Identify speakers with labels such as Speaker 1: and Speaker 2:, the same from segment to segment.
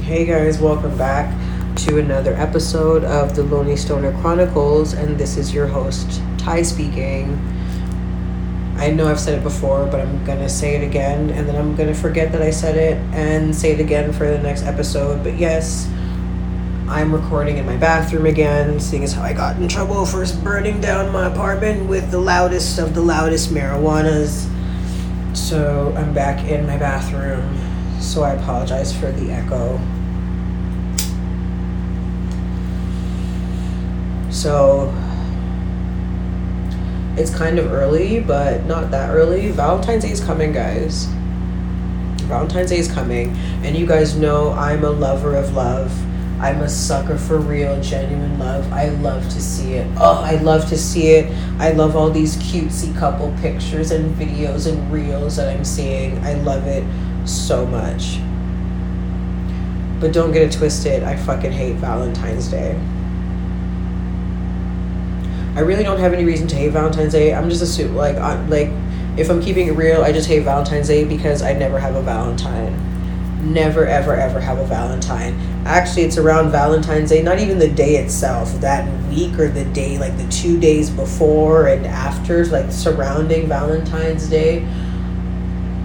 Speaker 1: Hey guys, welcome back to another episode of the Lonely Stoner Chronicles, and this is your host, Ty speaking. I know I've said it before, but I'm gonna say it again, and then I'm gonna forget that I said it and say it again for the next episode. But yes, I'm recording in my bathroom again, seeing as how I got in trouble for burning down my apartment with the loudest of the loudest marijuanas. So I'm back in my bathroom, so I apologize for the echo. So it's kind of early, but not that early. Valentine's Day is coming, guys. Valentine's Day is coming, and you guys know I'm a lover of love. I'm a sucker for real, genuine love. I love to see it. Oh, I love to see it. I love all these cutesy couple pictures and videos and reels that I'm seeing. I love it so much. But don't get it twisted. I fucking hate Valentine's Day. I really don't have any reason to hate Valentine's Day. I'm just a assuming, like, I, like, if I'm keeping it real, I just hate Valentine's Day because I never have a Valentine. Never, ever, ever have a Valentine. Actually, it's around Valentine's Day, not even the day itself, that week or the day, like the two days before and after, like surrounding Valentine's Day.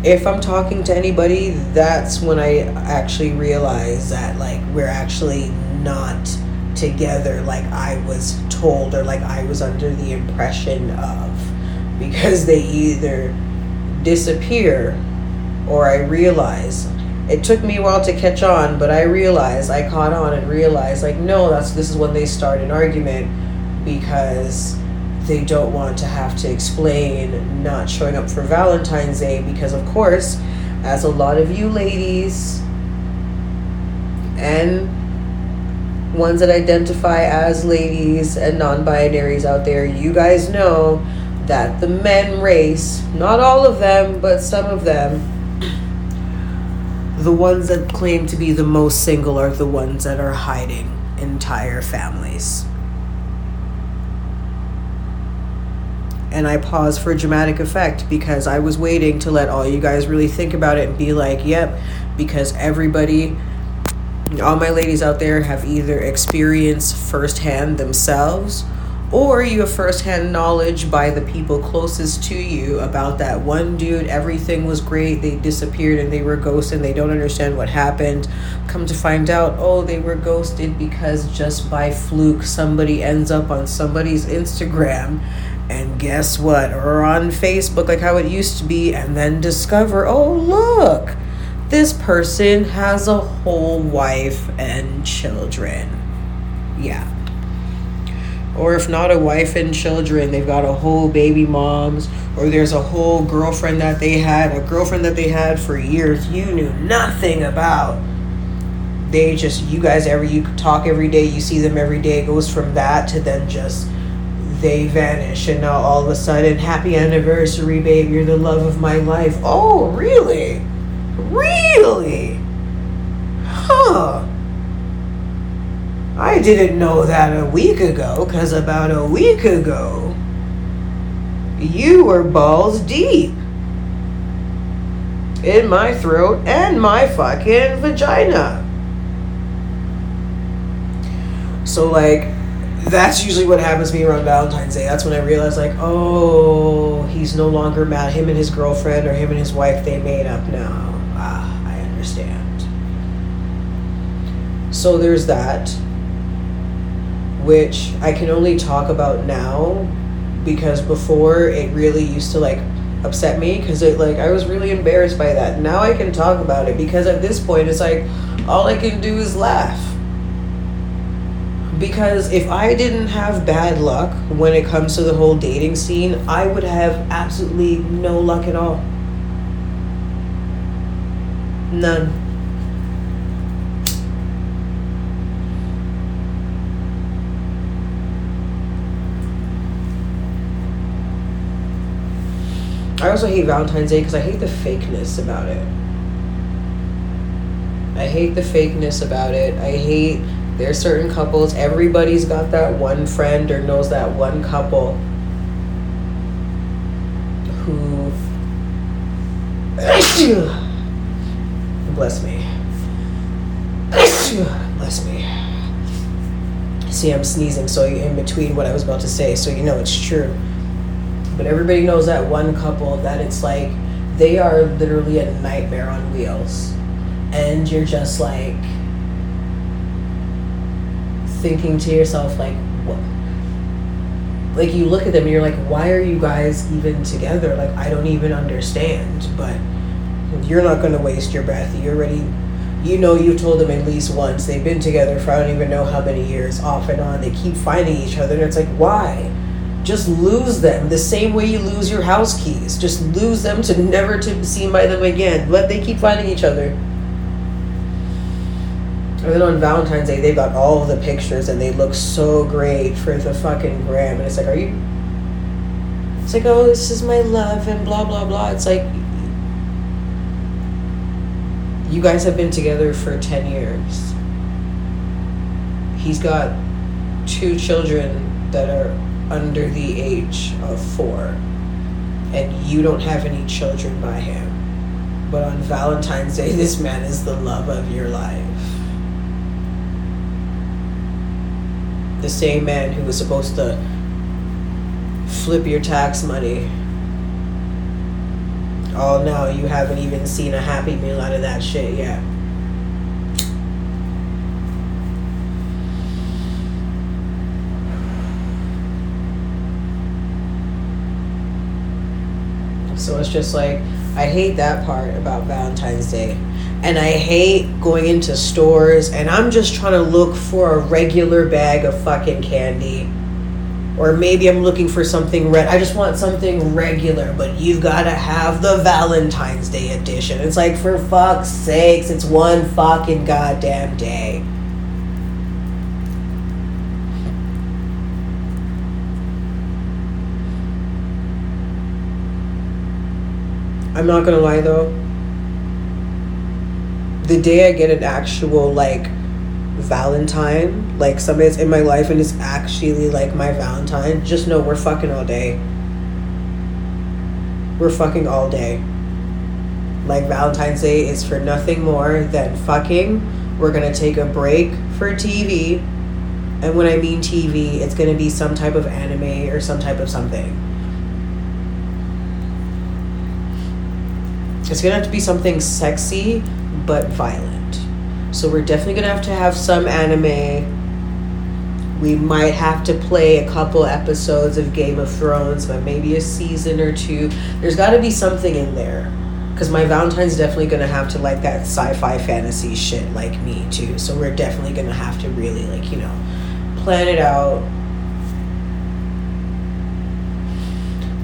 Speaker 1: If I'm talking to anybody, that's when I actually realize that, like, we're actually not together like I was told or like I was under the impression of because they either disappear or I realize. It took me a while to catch on but I realized I caught on and realized like no that's this is when they start an argument because they don't want to have to explain not showing up for Valentine's Day because of course as a lot of you ladies and ones that identify as ladies and non binaries out there, you guys know that the men race, not all of them, but some of them, the ones that claim to be the most single are the ones that are hiding entire families. And I pause for dramatic effect because I was waiting to let all you guys really think about it and be like, yep, because everybody all my ladies out there have either experienced firsthand themselves or you have firsthand knowledge by the people closest to you about that one dude. Everything was great. They disappeared and they were ghosted they don't understand what happened. Come to find out oh they were ghosted because just by fluke somebody ends up on somebody's instagram and guess what or on facebook like how it used to be and then discover oh look this person has a whole wife and children. Yeah. Or if not a wife and children, they've got a whole baby moms, or there's a whole girlfriend that they had, a girlfriend that they had for years you knew nothing about. They just, you guys, every, you talk every day, you see them every day, it goes from that to then just they vanish and now all of a sudden happy anniversary babe you're the love of my life oh really Really? Huh. I didn't know that a week ago, because about a week ago, you were balls deep in my throat and my fucking vagina. So, like, that's usually what happens to me around Valentine's Day. That's when I realize, like, oh, he's no longer mad. Him and his girlfriend or him and his wife, they made up now. Ah, I understand. So there's that, which I can only talk about now because before it really used to like upset me because it like I was really embarrassed by that. Now I can talk about it because at this point it's like all I can do is laugh. Because if I didn't have bad luck when it comes to the whole dating scene, I would have absolutely no luck at all. None. I also hate Valentine's Day because I hate the fakeness about it. I hate the fakeness about it. I hate there's certain couples, everybody's got that one friend or knows that one couple who bless me Bless me. See, I'm sneezing, so in between what I was about to say, so you know it's true. But everybody knows that one couple that it's like they are literally a nightmare on wheels. And you're just like thinking to yourself, like, what? Like, you look at them and you're like, why are you guys even together? Like, I don't even understand. But you're not going to waste your breath. You already you know you've told them at least once. They've been together for I don't even know how many years, off and on. They keep finding each other, and it's like, why? Just lose them the same way you lose your house keys. Just lose them to never to be seen by them again. But they keep finding each other. And then on Valentine's Day, they've got all the pictures, and they look so great for the fucking gram. And it's like, are you? It's like, oh, this is my love, and blah blah blah. It's like you guys have been together for 10 years. He's got two children that are under the age of four, and you don't have any children by him. But on Valentine's Day, this man is the love of your life. The same man who was supposed to flip your tax money Oh no, you haven't even seen a happy meal out of that shit yet. So it's just like I hate that part about Valentine's Day. And I hate going into stores and I'm just trying to look for a regular bag of fucking candy or maybe I'm looking for something red. I just want something regular, but you've got to have the Valentine's Day edition. It's like for fuck's sakes, it's one fucking goddamn day. I'm not gonna lie though. The day I get an actual like Valentine, like somebody's in my life and it's actually like my Valentine, just know we're fucking all day. We're fucking all day. Like Valentine's Day is for nothing more than fucking. We're gonna take a break for TV. And when I mean TV, it's gonna be some type of anime or some type of something. It's gonna have to be something sexy but violent. So we're definitely gonna have to have some anime. We might have to play a couple episodes of Game of Thrones, but maybe a season or two. There's got to be something in there, because my Valentine's definitely gonna have to like that sci-fi fantasy shit like me too. So we're definitely gonna have to really like you know plan it out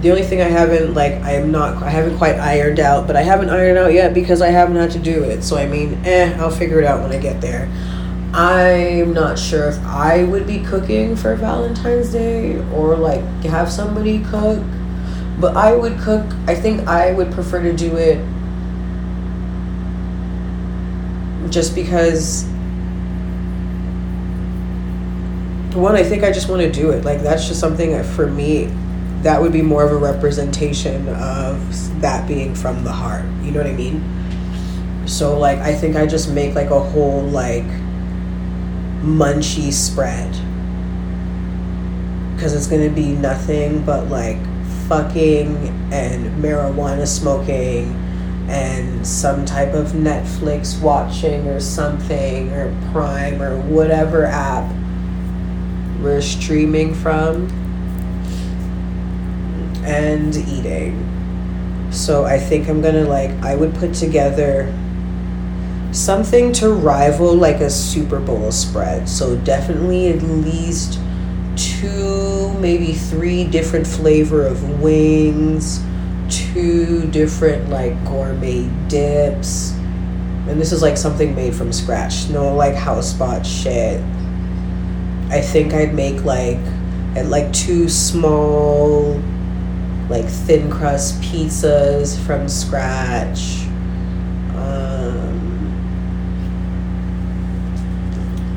Speaker 1: The only thing I haven't like I am not I haven't quite ironed out, but I haven't ironed out yet because I haven't had to do it. So I mean, eh, I'll figure it out when I get there. I'm not sure if I would be cooking for Valentine's Day or like have somebody cook, but I would cook. I think I would prefer to do it just because one I think I just want to do it. Like that's just something for me that would be more of a representation of that being from the heart. You know what I mean? So like I think I just make like a whole like munchy spread. Cuz it's to be nothing but like fucking and marijuana smoking and some type of Netflix watching or something or Prime or whatever app we're streaming from and eating. So I think I'm gonna like, I would put together something to rival like a Super Bowl spread. So definitely at least two, maybe three different flavor of wings, two different like gourmet dips. And this is like something made from scratch. No like house bought shit. I think I'd make like at like two small like thin crust pizzas from scratch. Um,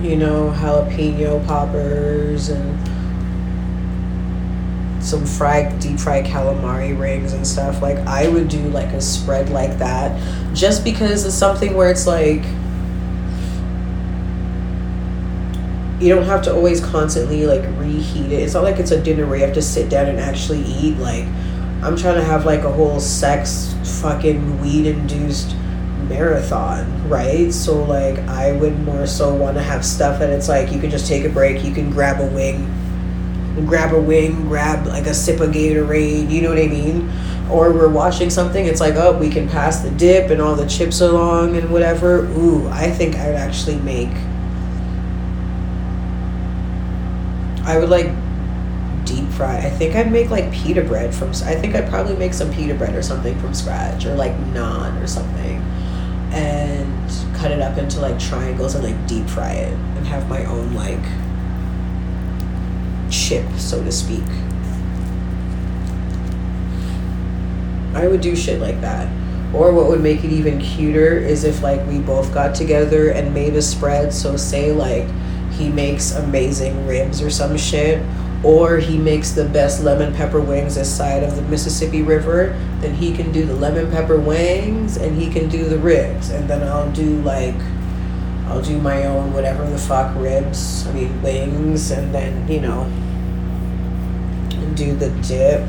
Speaker 1: you know, jalapeno poppers and some fried deep fried calamari rings and stuff. Like I would do like a spread like that just because it's something where it's like you don't have to always constantly like reheat it. It's not like it's a dinner where you have to sit down and actually eat. Like, I'm trying to have like a whole sex fucking weed induced marathon, right? So like I would more so want to have stuff that it's like you can just take a break, you can grab a wing, grab a wing, grab like a sip of Gatorade, you know what I mean? Or we're watching something, it's like, oh, we can pass the dip and all the chips along and whatever. Ooh, I think I would actually make I would like fry. I think I'd make like pita bread from. I think I'd probably make some pita bread or something from scratch, or like naan or something, and cut it up into like triangles and like deep fry it and have my own like chip, so to speak. I would do shit like that. Or what would make it even cuter is if like we both got together and made a spread. So say like he makes amazing ribs or some shit or he makes the best lemon pepper wings this side of the Mississippi River, then he can do the lemon pepper wings and he can do the ribs. And then I'll do like, I'll do my own whatever the fuck ribs, I mean wings, and then, you know, do the dip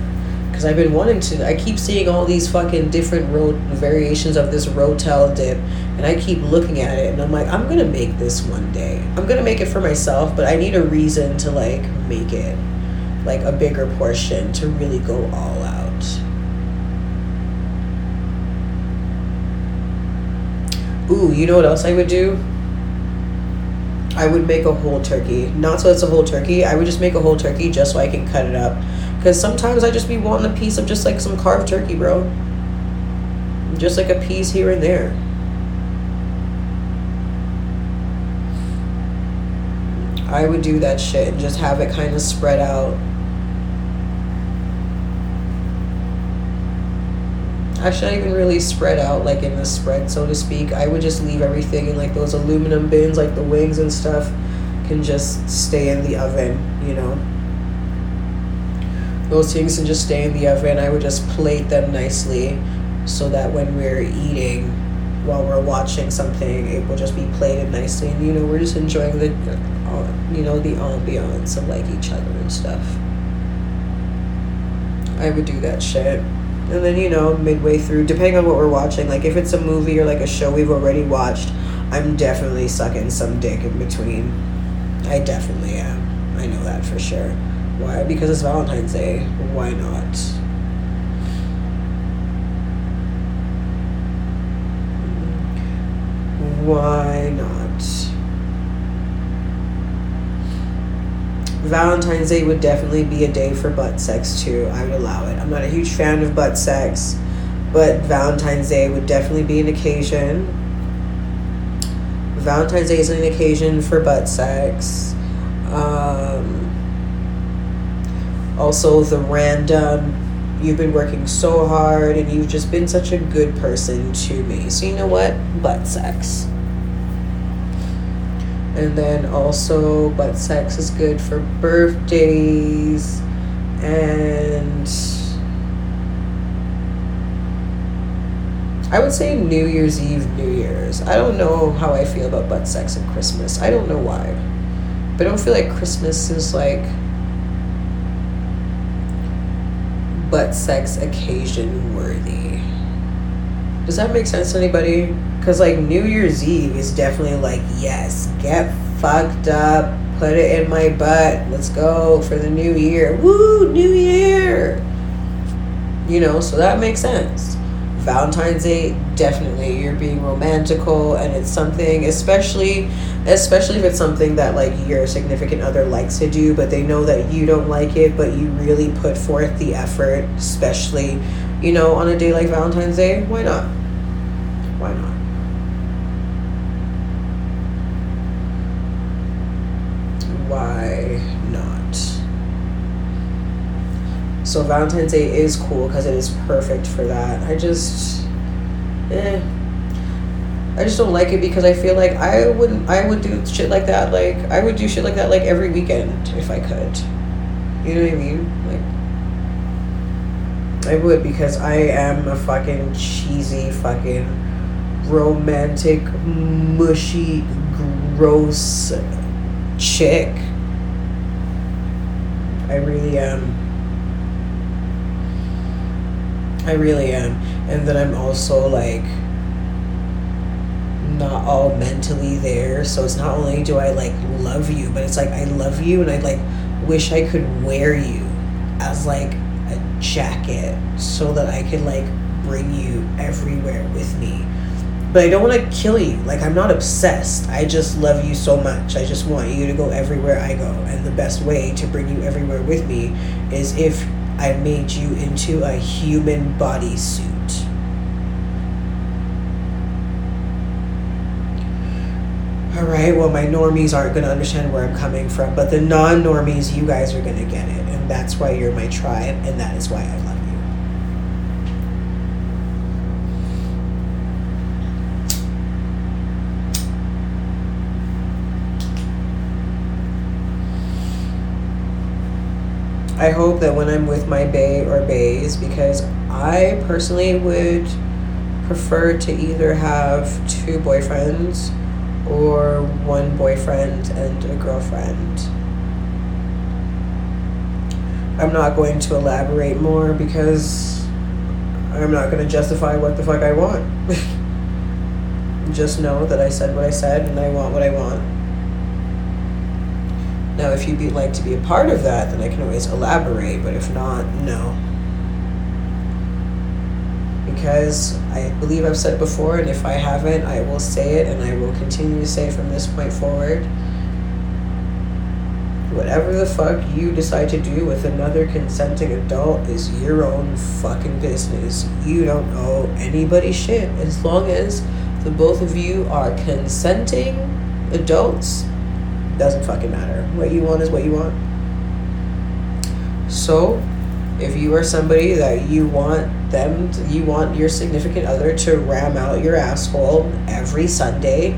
Speaker 1: because I've been wanting to. I keep seeing all these fucking different ro- variations of this Rotel dip, and I keep looking at it, and I'm like, I'm gonna make this one day. I'm gonna make it for myself, but I need a reason to like make it like a bigger portion to really go all out. Ooh, you know what else I would do? I would make a whole turkey. Not so it's a whole turkey. I would just make a whole turkey just so I can cut it up because sometimes I just be wanting a piece of just like some carved turkey, bro. Just like a piece here and there. I would do that shit and just have it kind of spread out. Actually, not even really spread out like in the spread, so to speak. I would just leave everything in like those aluminum bins, like the wings and stuff, can just stay in the oven, you know those things and just stay in the oven. I would just plate them nicely so that when we're eating while we're watching something, it will just be plated nicely. And, you know, we're just enjoying the, uh, you know, the ambiance of like each other and stuff. I would do that shit. And then, you know, midway through, depending on what we're watching, like if it's a movie or like a show we've already watched, I'm definitely sucking some dick in between. I definitely am. I know that for sure. Why? Because it's Valentine's Day. Why not? Why not? Valentine's Day would definitely be a day for butt sex too. I would allow it. I'm not a huge fan of butt sex, but Valentine's Day would definitely be an occasion. Valentine's Day is an occasion for butt sex. Um, also the random you've been working so hard and you've just been such a good person to me so you know what butt sex and then also butt sex is good for birthdays and I would say New Year's Eve, New Year's. I don't know how I feel about butt sex and Christmas. I don't know why. But I don't feel like Christmas is like butt sex occasion worthy. Does that make sense to anybody? Because, like, New Year's Eve is definitely like, yes, get fucked up, put it in my butt, let's go for the new year. Woo, new year! You know, so that makes sense. Valentine's Day, definitely you're being romantical and it's something especially especially if it's something that like your significant other likes to do but they know that you don't like it but you really put forth the effort especially you know on a day like Valentine's Day why not? Why not why not so Valentine's Day is cool because it is perfect for that I just eh I just don't like it because I feel like I wouldn't I would do shit like that like I would do shit like that like every weekend if I could. You know what I mean? Like I would because I am a fucking cheesy fucking romantic mushy gross chick. I really am. I really am. And then I'm also like not all mentally there. So it's not only do I like love you, but it's like I love you and I like wish I could wear you as like a jacket so that I could like bring you everywhere with me. But I don't want to kill you. Like I'm not obsessed. I just love you so much. I just want you to go everywhere I go. And the best way to bring you everywhere with me is if I made you into a human bodysuit. All right, well, my normies aren't going to understand where I'm coming from, but the non normies, you guys are going to get it. And that's why you're my tribe, and that is why I love you. I hope that when I'm with my bae or bays, because I personally would prefer to either have two boyfriends or one boyfriend and a girlfriend. I'm not going to elaborate more because I'm not going to justify what the fuck I want. Just know that I said what I said and I want what I want. Now, if you'd be like to be a part of that, then I can always elaborate, but if not, no. Because I believe I've said before, and if I haven't, I will say it, and I will continue to say from this point forward. Whatever the fuck you decide to do with another consenting adult is your own fucking business. You don't owe anybody shit as long as the both of you are consenting adults doesn't fucking matter. What you want is what you want. So, if you are somebody that you want them, to, you want your significant other to ram out your asshole every Sunday,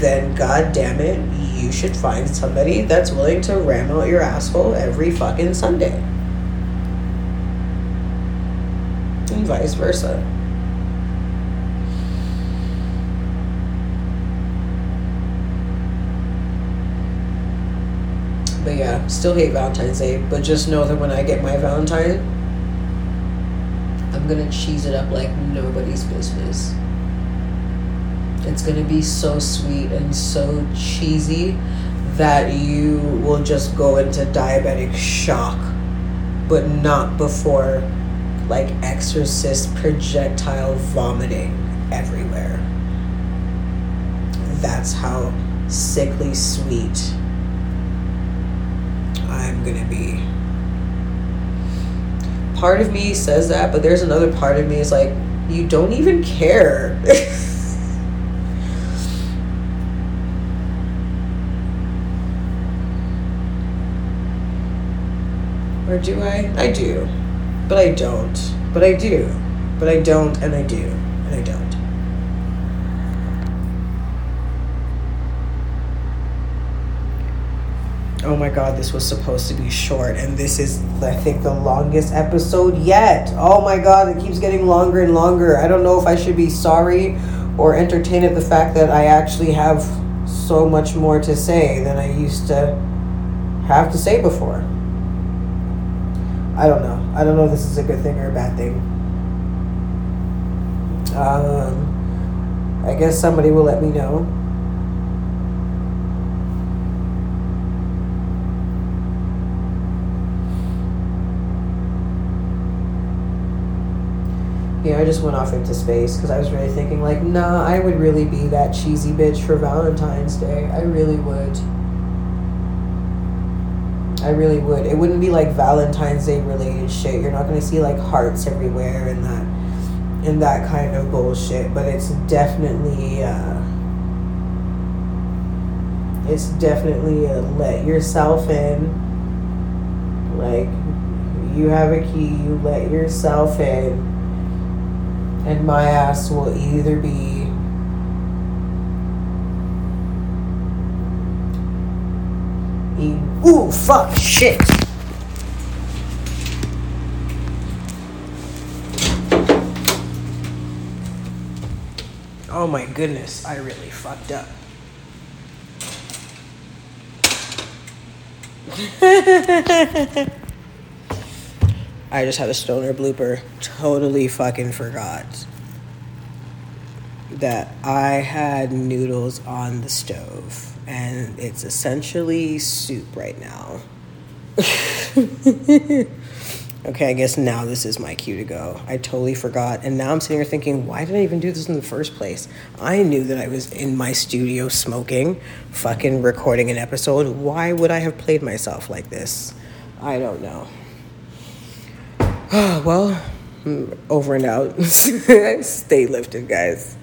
Speaker 1: then god damn it, you should find somebody that's willing to ram out your asshole every fucking Sunday. And vice versa. But yeah, still hate Valentine's Day. But just know that when I get my Valentine, I'm gonna cheese it up like nobody's business. It's gonna be so sweet and so cheesy that you will just go into diabetic shock, but not before like exorcist projectile vomiting everywhere. That's how sickly sweet Gonna be. Part of me says that, but there's another part of me is like, you don't even care. or do I? I do. But I don't. But I do. But I don't, and I do, and I don't. Oh my god, this was supposed to be short, and this is, I think, the longest episode yet. Oh my god, it keeps getting longer and longer. I don't know if I should be sorry or entertained at the fact that I actually have so much more to say than I used to have to say before. I don't know. I don't know if this is a good thing or a bad thing. Um, I guess somebody will let me know. Yeah, I just went off into space because I was really thinking, like, nah, I would really be that cheesy bitch for Valentine's Day. I really would. I really would. It wouldn't be like Valentine's Day related shit. You're not gonna see like hearts everywhere and that and that kind of bullshit. But it's definitely uh, it's definitely a let yourself in. Like you have a key, you let yourself in and my ass will either be ooh fuck shit. Oh my goodness i really fucked up I just had a stoner blooper. Totally fucking forgot that I had noodles on the stove and it's essentially soup right now. okay, I guess now this is my cue to go. I totally forgot. And now I'm sitting here thinking, why did I even do this in the first place? I knew that I was in my studio smoking, fucking recording an episode. Why would I have played myself like this? I don't know. well, over and out. Stay lifted, guys.